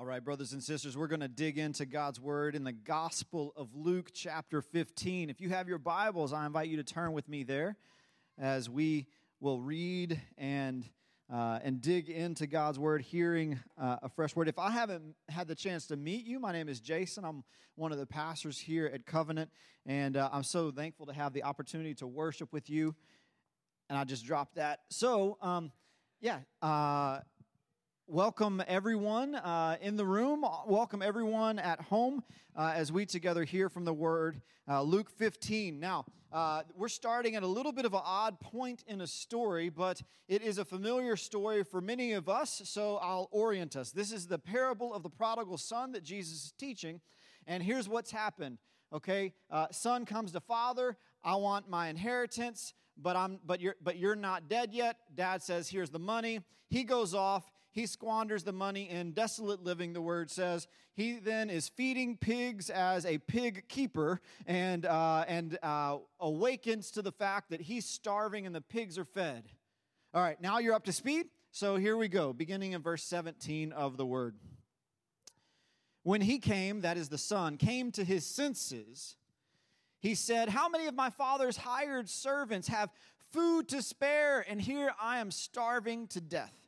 All right, brothers and sisters, we're going to dig into God's word in the Gospel of Luke, chapter 15. If you have your Bibles, I invite you to turn with me there as we will read and uh, and dig into God's word, hearing uh, a fresh word. If I haven't had the chance to meet you, my name is Jason. I'm one of the pastors here at Covenant, and uh, I'm so thankful to have the opportunity to worship with you. And I just dropped that. So, um, yeah uh, welcome everyone uh, in the room. Welcome everyone at home uh, as we together hear from the word. Uh, Luke 15. Now, uh, we're starting at a little bit of an odd point in a story, but it is a familiar story for many of us, so I'll orient us. This is the parable of the prodigal son that Jesus is teaching, and here's what's happened. Okay, uh, son comes to father. I want my inheritance but I'm but you're but you're not dead yet. Dad says, "Here's the money." He goes off. He squanders the money in desolate living, the word says. He then is feeding pigs as a pig keeper and, uh, and uh, awakens to the fact that he's starving and the pigs are fed. All right, now you're up to speed. So here we go, beginning in verse 17 of the word. When he came, that is the son, came to his senses, he said, How many of my father's hired servants have food to spare, and here I am starving to death?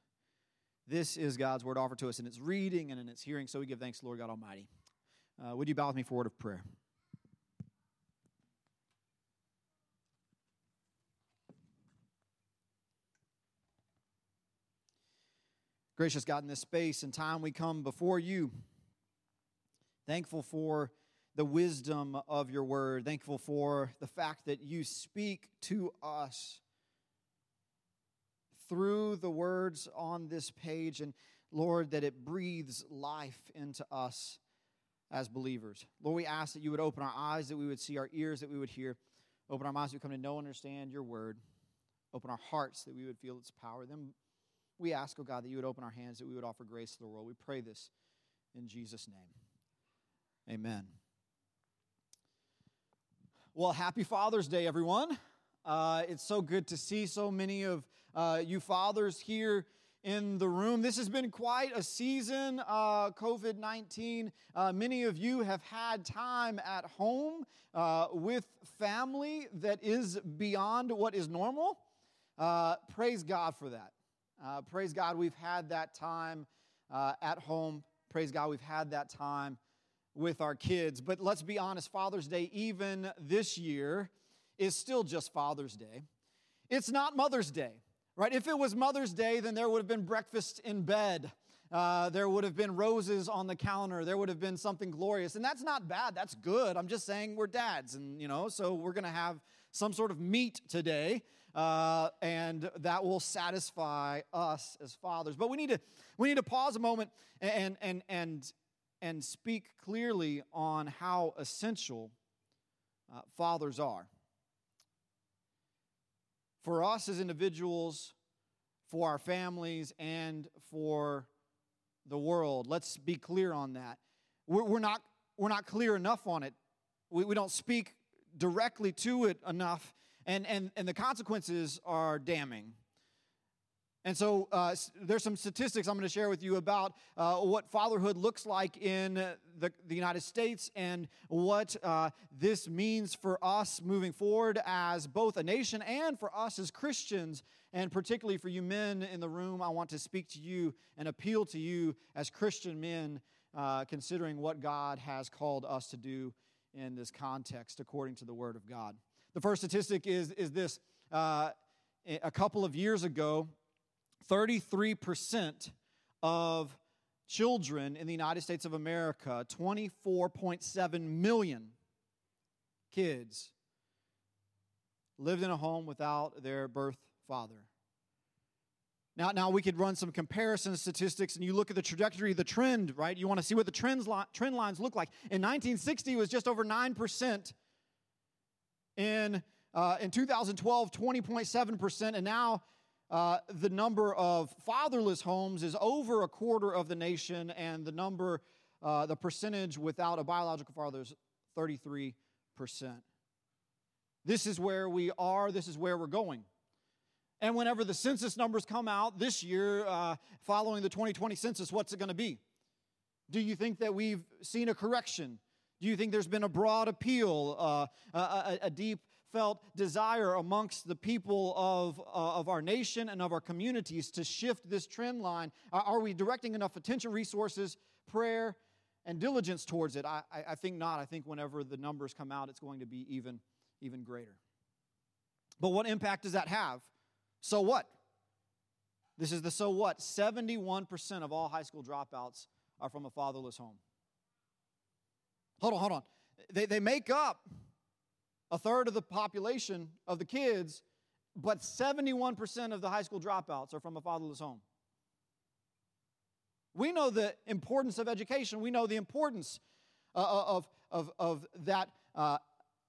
This is God's word offered to us in its reading and in its hearing. So we give thanks to Lord God Almighty. Uh, would you bow with me for a word of prayer? Gracious God, in this space and time we come before you, thankful for the wisdom of your word, thankful for the fact that you speak to us through the words on this page, and Lord, that it breathes life into us as believers. Lord, we ask that you would open our eyes, that we would see, our ears, that we would hear, open our minds, that we come to know and understand your word, open our hearts, that we would feel its power. Then we ask, oh God, that you would open our hands, that we would offer grace to the world. We pray this in Jesus' name. Amen. Well, happy Father's Day, everyone. Uh, it's so good to see so many of uh, you fathers here in the room. This has been quite a season, uh, COVID 19. Uh, many of you have had time at home uh, with family that is beyond what is normal. Uh, praise God for that. praise God, we've had that time at home. Praise God, we've had that time with our kids. But let's be honest, Father's Day, even this year, is still just Father's Day. It's not Mother's Day, right? If it was Mother's Day, then there would have been breakfast in bed. Uh, there would have been roses on the counter. There would have been something glorious. And that's not bad. That's good. I'm just saying we're dads. And, you know, so we're going to have some sort of meat today. Uh, and that will satisfy us as fathers. But we need to, we need to pause a moment and, and, and, and speak clearly on how essential uh, fathers are for us as individuals, for our families, and for the world. Let's be clear on that. We're, we're not, we're not clear enough on it. We, we don't speak directly to it enough, and, and, and the consequences are damning. And so uh, there's some statistics I'm going to share with you about uh, what fatherhood looks like in the, the United States and what uh, this means for us moving forward as both a nation and for us as Christians. And particularly for you men in the room, I want to speak to you and appeal to you as Christian men uh, considering what God has called us to do in this context according to the Word of God. The first statistic is, is this uh, a couple of years ago, 33% of children in the United States of America, 24.7 million kids, lived in a home without their birth father. Now, now we could run some comparison statistics and you look at the trajectory, the trend, right? You want to see what the trends li- trend lines look like. In 1960, it was just over 9%. In, uh, in 2012, 20.7%. And now uh, the number of fatherless homes is over a quarter of the nation, and the number, uh, the percentage without a biological father is 33%. This is where we are, this is where we're going. And whenever the census numbers come out this year, uh, following the 2020 census, what's it going to be? Do you think that we've seen a correction? Do you think there's been a broad appeal, uh, a, a, deep felt desire amongst the people of, uh, of our nation and of our communities to shift this trend line? Are, we directing enough attention, resources, prayer, and diligence towards it? I, I think not. I think whenever the numbers come out, it's going to be even, even greater. But what impact does that have? So what? This is the so what. 71% of all high school dropouts are from a fatherless home. Hold on, hold on. They, they make up a third of the population of the kids, but 71% of the high school dropouts are from a fatherless home. We know the importance of education. We know the importance uh, uh of, of, of that uh,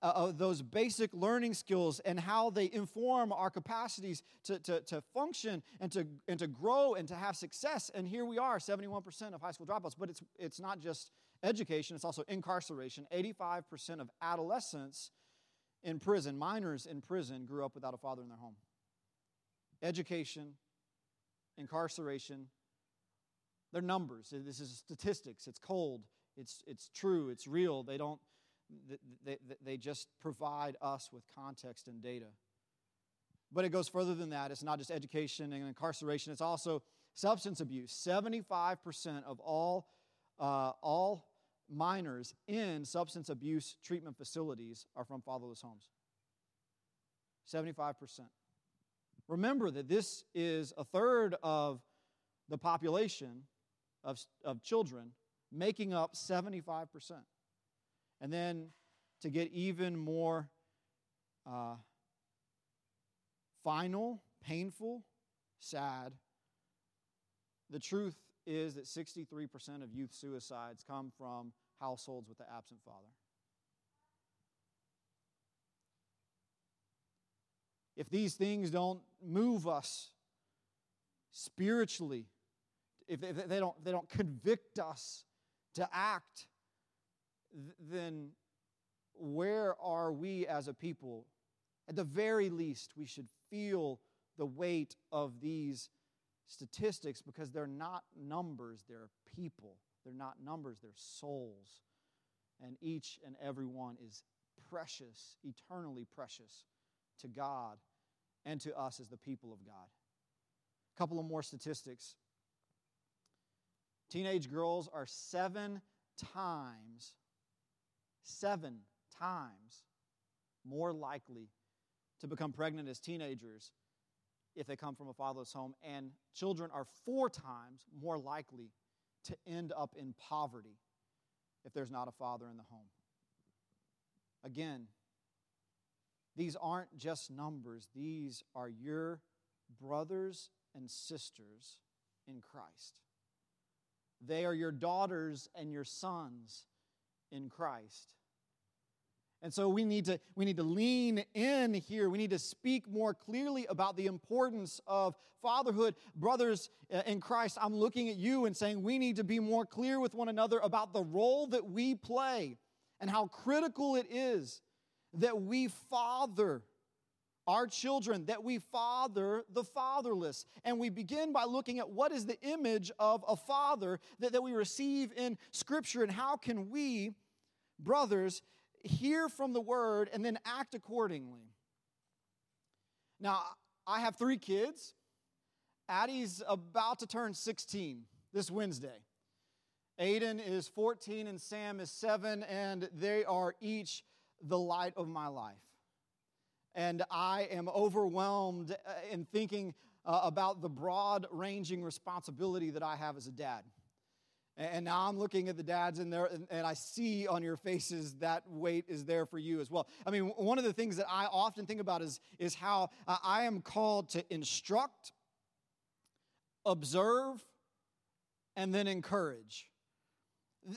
uh, of those basic learning skills and how they inform our capacities to, to, to function and to, and to grow and to have success. And here we are, 71% of high school dropouts. But it's, it's not just education, it's also incarceration. 85% of adolescents in prison, minors in prison, grew up without a father in their home. Education, incarceration, they're numbers. This is statistics. It's cold. It's, it's true. It's real. They don't they, they just provide us with context and data. But it goes further than that. It's not just education and incarceration, it's also substance abuse. 75% of all, uh, all minors in substance abuse treatment facilities are from fatherless homes. 75%. Remember that this is a third of the population of, of children, making up 75%. And then to get even more uh, final, painful, sad, the truth is that 63% of youth suicides come from households with the absent father. If these things don't move us spiritually, if they don't, they don't convict us to act, then where are we as a people? At the very least, we should feel the weight of these statistics because they're not numbers, they're people. They're not numbers, they're souls. And each and every one is precious, eternally precious to God and to us as the people of God. A couple of more statistics. Teenage girls are seven times seven times more likely to become pregnant as teenagers if they come from a fatherless home, and children are four times more likely to end up in poverty if there's not a father in the home. Again, these aren't just numbers, these are your brothers and sisters in Christ. They are your daughters and your sons in Christ. And so we need to we need to lean in here. We need to speak more clearly about the importance of fatherhood. Brothers uh, in Christ, I'm looking at you and saying we need to be more clear with one another about the role that we play and how critical it is that we father our children, that we father the fatherless. And we begin by looking at what is the image of a father that, that we receive in Scripture and how can we brothers, hear from the word and then act accordingly. Now, I have three kids. Addie's about to turn 16 this Wednesday. Aiden is 14 and Sam is 7, and they are each the light of my life. And I am overwhelmed uh, in thinking uh, about the broad ranging responsibility that I have as a dad. And now I'm looking at the dads in there, and, and I see on your faces that weight is there for you as well. I mean, one of the things that I often think about is, is how uh, I am called to instruct, observe, and then encourage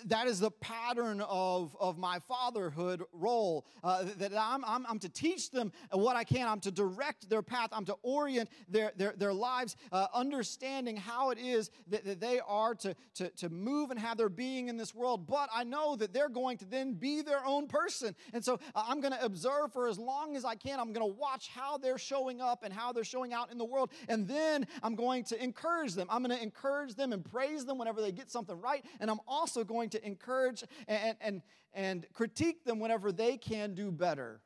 that is the pattern of, of my fatherhood role. Uh, that I'm, I'm, I'm, to teach them what I can. I'm to direct their path. I'm to orient their, their, their lives, uh, understanding how it is that, that they are to, to, to move and have their being in this world. But I know that they're going to then be their own person. And so uh, I'm going to observe for as long as I can. I'm going to watch how they're showing up and how they're showing out in the world. And then I'm going to encourage them. I'm going to encourage them and praise them whenever they get something right. And I'm also going going to encourage and, and, and critique them whenever they can do better.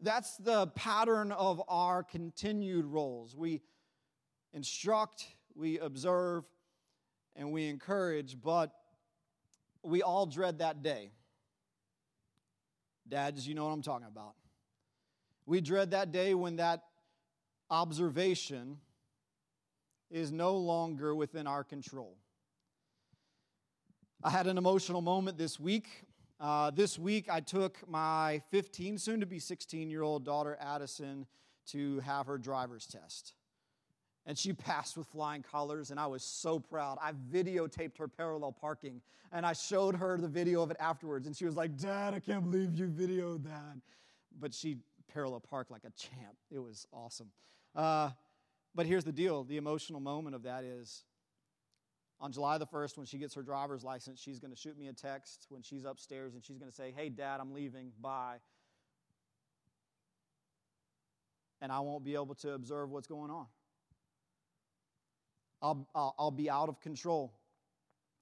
That's the pattern of our continued roles. We instruct, we observe, and we encourage, but we all dread that day. Dads, you know what I'm talking about. We dread that day when that observation is no longer within our control. I had an emotional moment this week. Uh, this week, I took my 15, soon to be 16 year old daughter, Addison, to have her driver's test. And she passed with flying colors, and I was so proud. I videotaped her parallel parking, and I showed her the video of it afterwards. And she was like, Dad, I can't believe you videoed that. But she parallel parked like a champ. It was awesome. Uh, but here's the deal the emotional moment of that is on July the 1st, when she gets her driver's license, she's going to shoot me a text when she's upstairs and she's going to say, Hey, Dad, I'm leaving. Bye. And I won't be able to observe what's going on. I'll, I'll, I'll be out of control.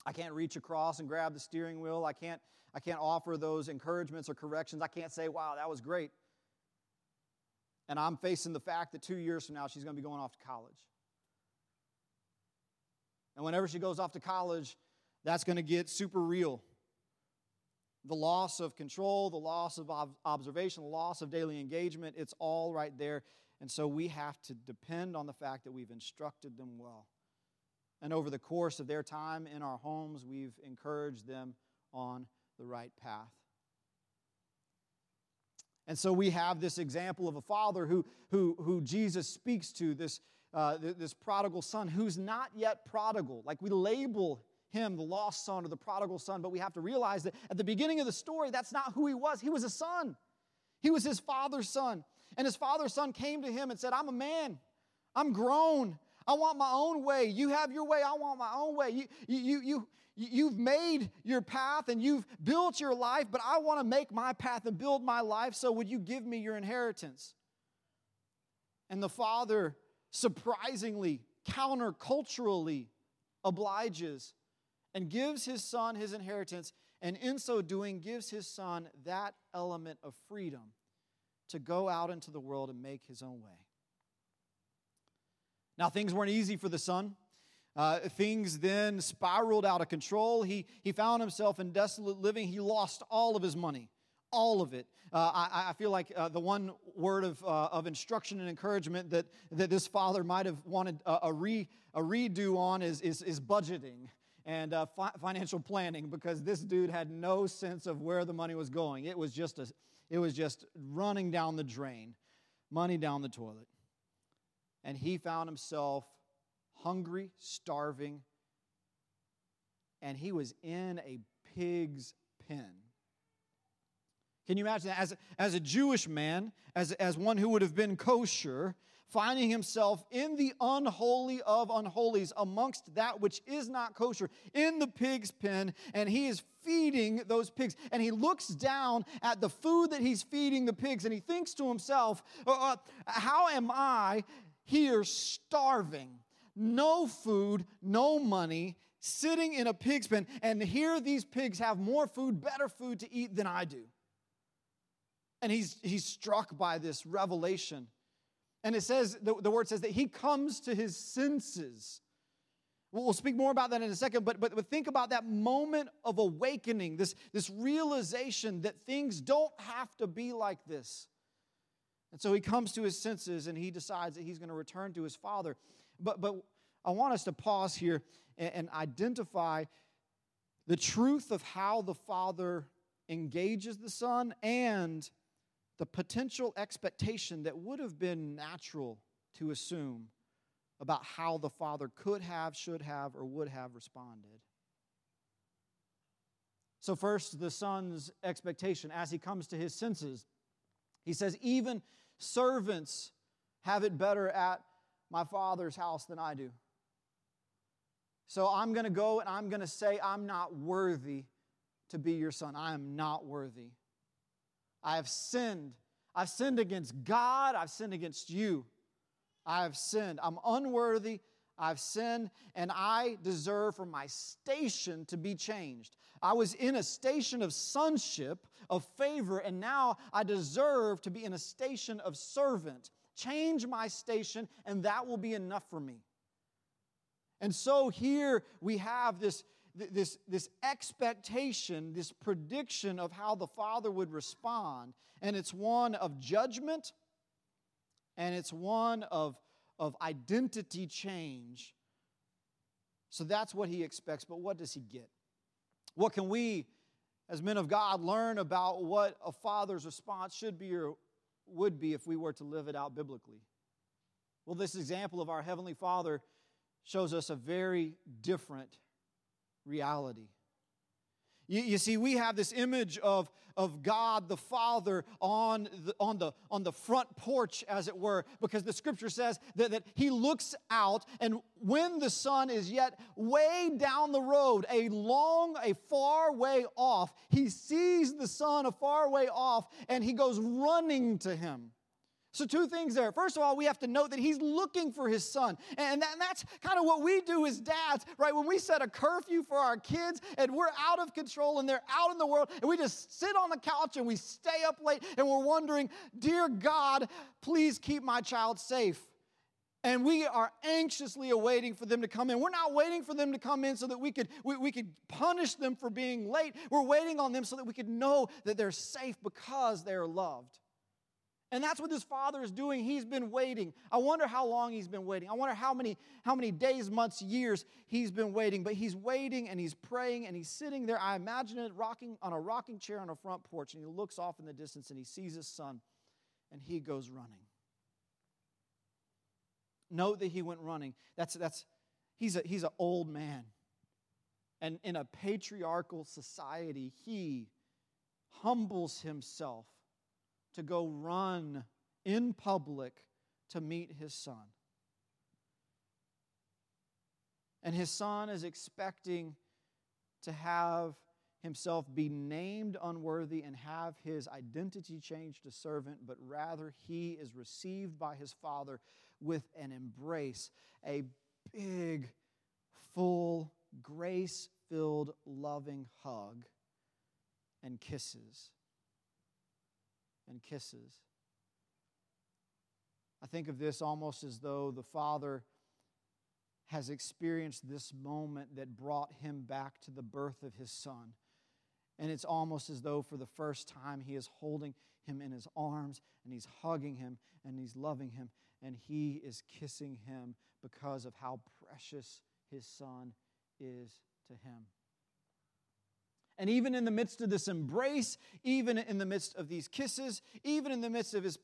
I can't reach across and grab the steering wheel. I can't, I can't offer those encouragements or corrections. I can't say, Wow, that was great. And I'm facing the fact that two years from now, she's going to be going off to college. And whenever she goes off to college, that's going to get super real. The loss of control, the loss of observation, the loss of daily engagement, it's all right there. And so we have to depend on the fact that we've instructed them well. And over the course of their time in our homes, we've encouraged them on the right path. And so we have this example of a father who, who, who Jesus speaks to, this, uh, this prodigal son who's not yet prodigal. Like we label him the lost son or the prodigal son, but we have to realize that at the beginning of the story, that's not who he was. He was a son, he was his father's son. And his father's son came to him and said, I'm a man, I'm grown. I want my own way. You have your way. I want my own way. You, you, you, you, you've made your path and you've built your life, but I want to make my path and build my life. So would you give me your inheritance? And the father surprisingly, counterculturally obliges and gives his son his inheritance, and in so doing, gives his son that element of freedom to go out into the world and make his own way. Now, things weren't easy for the son. Uh, things then spiraled out of control. He, he found himself in desolate living. He lost all of his money all of it. Uh, I, I, feel like uh, the one word of, uh, of instruction and encouragement that, that this father might have wanted a, a, re, a redo on is, is, is budgeting and uh, fi- financial planning because this dude had no sense of where the money was going. It was just, a, it was just running down the drain, money down the toilet. And he found himself hungry, starving, and he was in a pig's pen. Can you imagine that? As, as a Jewish man, as, as one who would have been kosher, finding himself in the unholy of unholies amongst that which is not kosher, in the pig's pen, and he is feeding those pigs. And he looks down at the food that he's feeding the pigs, and he thinks to himself, uh, uh How am I here starving? No food, no money, sitting in a pig's pen, and here these pigs have more food, better food to eat than I do. And he's, he's struck by this revelation. And it says, the, the word says that he comes to his senses. We'll speak more about that in a second, but, but, but think about that moment of awakening, this, this realization that things don't have to be like this. And so he comes to his senses and he decides that he's going to return to his father. But, but I want us to pause here and, and identify the truth of how the father engages the son and the potential expectation that would have been natural to assume about how the father could have, should have, or would have responded. So, first, the son's expectation as he comes to his senses. He says, Even servants have it better at my father's house than I do. So, I'm going to go and I'm going to say, I'm not worthy to be your son. I am not worthy. I have sinned. I've sinned against God, I've sinned against you. I have sinned. I'm unworthy. I've sinned, and I deserve for my station to be changed. I was in a station of sonship, of favor, and now I deserve to be in a station of servant. Change my station, and that will be enough for me. And so here we have this, this, this expectation, this prediction of how the Father would respond, and it's one of judgment and it's one of, of identity change. So that's what he expects, but what does he get? What can we, as men of God, learn about what a father's response should be or would be if we were to live it out biblically? Well, this example of our Heavenly Father shows us a very different reality. You, you, see, we have this image of, of God the Father on the, on, the, on the front porch, as it were, because the scripture says that, that He looks out, and when the son is yet way down the road, a long, a far way off, He sees the son a far way off, and He goes running to Him. So, two things there. First of all, we have to note that he's looking for his son. And, that, and that's kind of what we do as dads, right? When we set a curfew for our kids and we're out of control and they're out in the world and we just sit on the couch and we stay up late and we're wondering, Dear God, please keep my child safe. And we are anxiously awaiting for them to come in. We're not waiting for them to come in so that we could, we, we could punish them for being late. We're waiting on them so that we could know that they're safe because they're loved. And that's what this father is doing. He's been waiting. I wonder how long he's been waiting. I wonder how many, how many days, months, years he's been waiting. But he's waiting and he's praying and he's sitting there. I imagine it rocking on a rocking chair on a front porch. And he looks off in the distance and he sees his son and he goes running. Note that he went running. That's that's he's a he's an old man. And in a patriarchal society, he humbles himself to go run in public to meet his son. And his son is expecting to have himself be named unworthy and have his identity changed to servant, but rather he is received by his father with an embrace, a big, full, grace filled, loving hug and kisses and kisses. I think of this almost as though the Father has experienced this moment that brought him back to the birth of his son. And it's almost as though for the first time he is holding him in his arms and he's hugging him and he's loving him and he is kissing him because of how precious his son is to him. And even in the midst of this embrace, even in the midst of these kisses, even in the midst of his,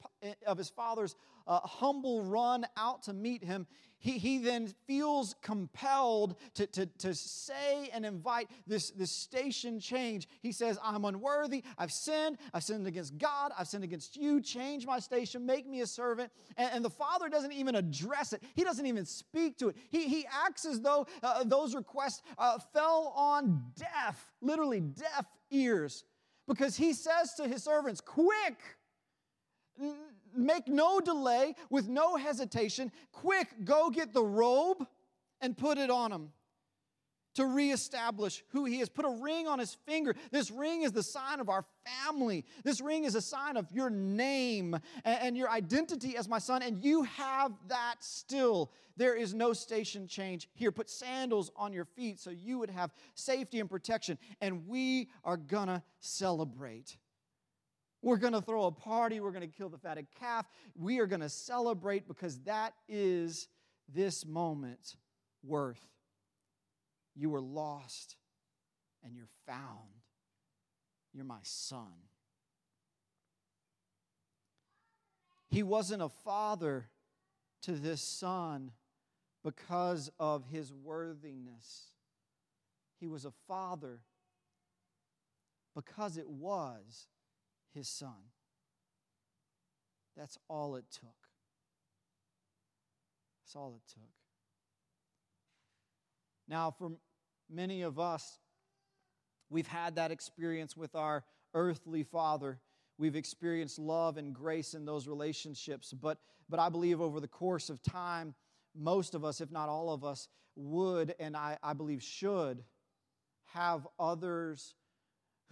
of his father's uh, humble run out to meet him, he, he then feels compelled to, to, to say and invite this, this station change. He says, I'm unworthy. I've sinned. I've sinned against God. I've sinned against you. Change my station. Make me a servant. And, and the father doesn't even address it, he doesn't even speak to it. He, he acts as though uh, those requests uh, fell on deaf, literally deaf ears, because he says to his servants, Quick! Make no delay, with no hesitation. Quick, go get the robe and put it on him. to reestablish who he is. Put a ring on his finger. This ring is the sign of our family. This ring is a sign of your name and, your identity as my son, and you have that still. There is no station change here. Put sandals on your feet so you would have safety and protection, and we are gonna celebrate. We're going to throw a party. We're going to kill the fatted calf. We are going to celebrate because that is this moment worth. You were lost and you're found. You're my son. He wasn't a father to this son because of his worthiness. He was a father because it was his son. That's all it took. That's all it took. Now, for many of us, we've had that experience with our earthly father. We've experienced love and grace in those relationships. But, but I believe over the course of time, most of us, if not all of us, would and I, I believe should have others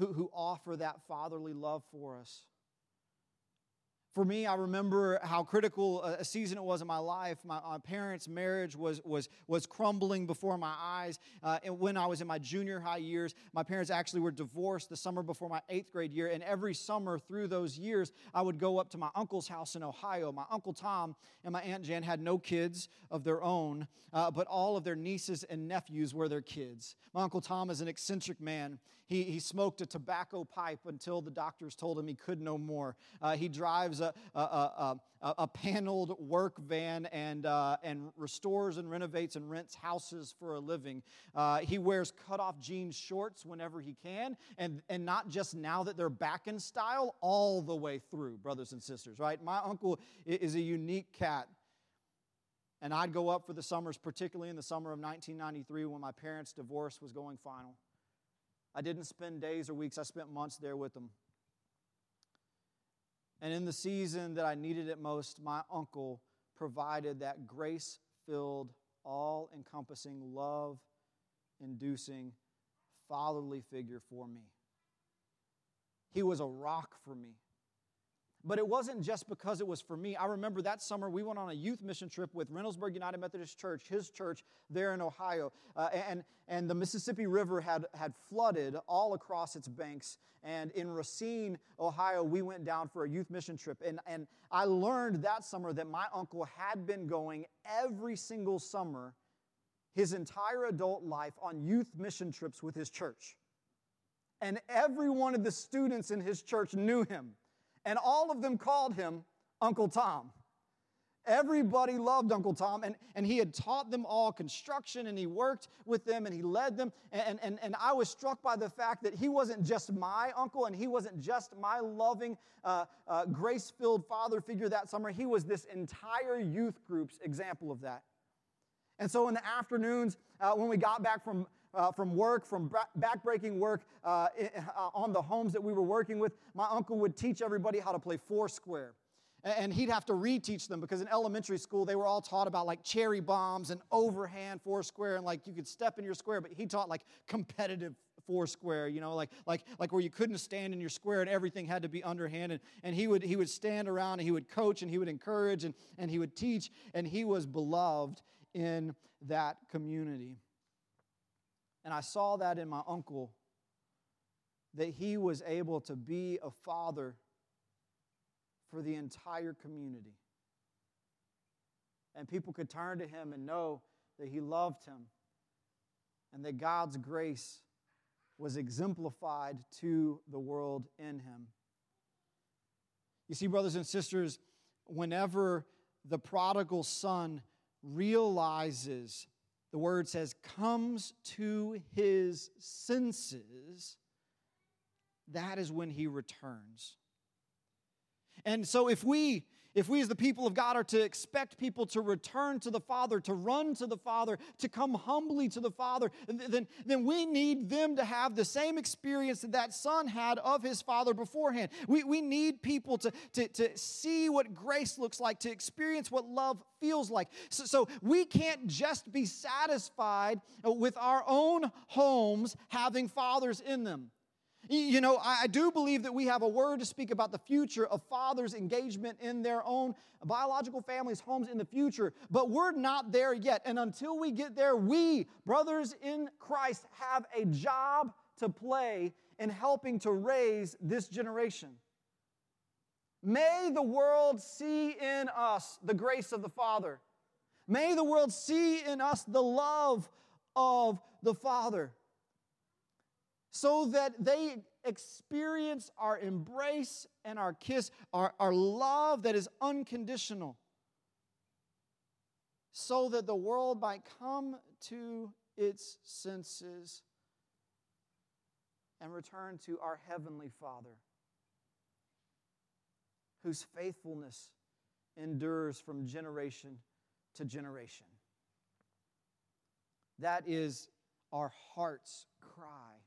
who, who offer that fatherly love for us. For me, I remember how critical a season it was in my life. My, my parents' marriage was, was, was crumbling before my eyes. Uh, and when I was in my junior high years, my parents actually were divorced the summer before my eighth grade year. And every summer through those years, I would go up to my uncle's house in Ohio. My uncle Tom and my aunt Jan had no kids of their own, uh, but all of their nieces and nephews were their kids. My uncle Tom is an eccentric man. He, he smoked a tobacco pipe until the doctors told him he could no more. Uh, he drives a, a, a, a, paneled work van and, uh, and restores and renovates and rents houses for a living. Uh, he wears cutoff jeans shorts whenever he can, and, and not just now that they're back in style, all the way through, brothers and sisters, right? My uncle is a unique cat. And I'd go up for the summers, particularly in the summer of 1993 when my parents' divorce was going final. I didn't spend days or weeks, I spent months there with them. And in the season that I needed it most, my uncle provided that grace filled, all encompassing, love inducing, fatherly figure for me. He was a rock for me. But it wasn't just because it was for me. I remember that summer we went on a youth mission trip with Reynoldsburg United Methodist Church, his church there in Ohio. Uh, and, and the Mississippi River had, had flooded all across its banks. And in Racine, Ohio, we went down for a youth mission trip. And, and I learned that summer that my uncle had been going every single summer his entire adult life on youth mission trips with his church. And every one of the students in his church knew him and all of them called him Uncle Tom. Everybody loved Uncle Tom, and, and he had taught them all construction, and he worked with them, and he led them. And, and, and I was struck by the fact that he wasn't just my uncle, and he wasn't just my loving, uh, uh, grace filled father figure that summer. He was this entire youth group's example of that. And so in the afternoons, uh, when we got back from uh, from work, from backbreaking work uh, uh, on the homes that we were working with, my uncle would teach everybody how to play Foursquare. And he'd have to reteach them because in elementary school they were all taught about like cherry bombs and overhand foursquare and like you could step in your square, but he taught like competitive foursquare, you know, like like like where you couldn't stand in your square and everything had to be underhand. And, and he would he would stand around and he would coach and he would encourage and, and he would teach, and he was beloved in that community. And I saw that in my uncle, that he was able to be a father for the entire community. And people could turn to him and know that he loved him and that God's grace was exemplified to the world in him. You see, brothers and sisters, whenever the prodigal son realizes the word says, comes to his senses, that is when he returns. And so if we if we as the people of God are to expect people to return to the Father, to run to the Father, to come humbly to the Father, then, then we need them to have the same experience that that son had of his father beforehand. We, we need people to, to, to see what grace looks like, to experience what love feels like. So, so we can't just be satisfied with our own homes having fathers in them. You know, I do believe that we have a word to speak about the future of fathers' engagement in their own biological families' homes in the future, but we're not there yet. And until we get there, we, brothers in Christ, have a job to play in helping to raise this generation. May the world see in us the grace of the Father. May the world see in us the love of the Father so that they experience our embrace and our kiss, our, our love that is unconditional, so that the world might come to its senses and return to our Heavenly Father, whose faithfulness endures from generation to generation. That is our heart's cry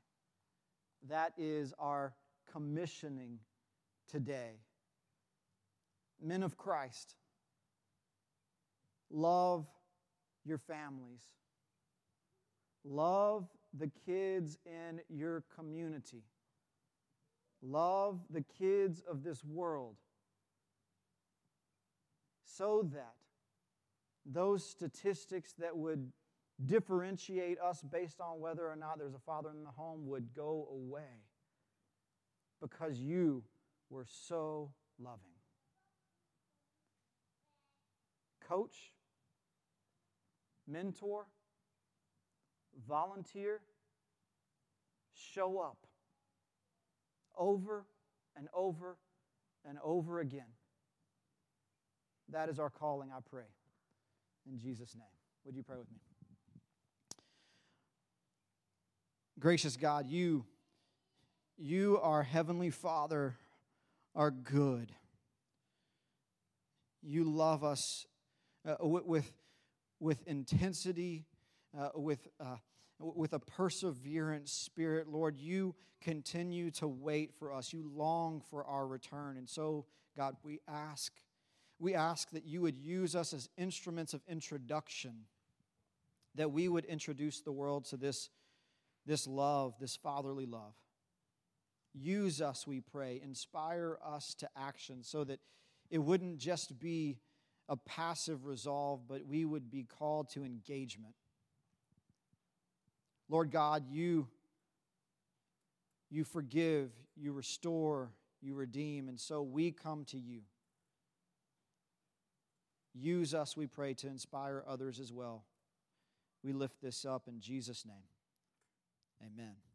that is our commissioning today. Men of Christ, love your families, love the kids in your community, love the kids of this world, so that those statistics that would differentiate us based on whether or not there's a father in the home would go away because you were so loving. Coach, mentor, volunteer, show up over and over and over again. That is our calling, I pray. In Jesus' name. Would you pray with me? Gracious God, you, you, our Heavenly Father, are good. You love us uh, with, with intensity, uh, with, uh, with a perseverant spirit. Lord, you continue to wait for us. You long for our return. And so, God, we ask, we ask that you would use us as instruments of introduction, that we would introduce the world to this this love, this fatherly love. Use us, we pray. Inspire us to action so that it wouldn't just be a passive resolve, but we would be called to engagement. Lord God, you, you forgive, you restore, you redeem, and so we come to you. Use us, we pray, to inspire others as well. We lift this up in Jesus' name. Amen.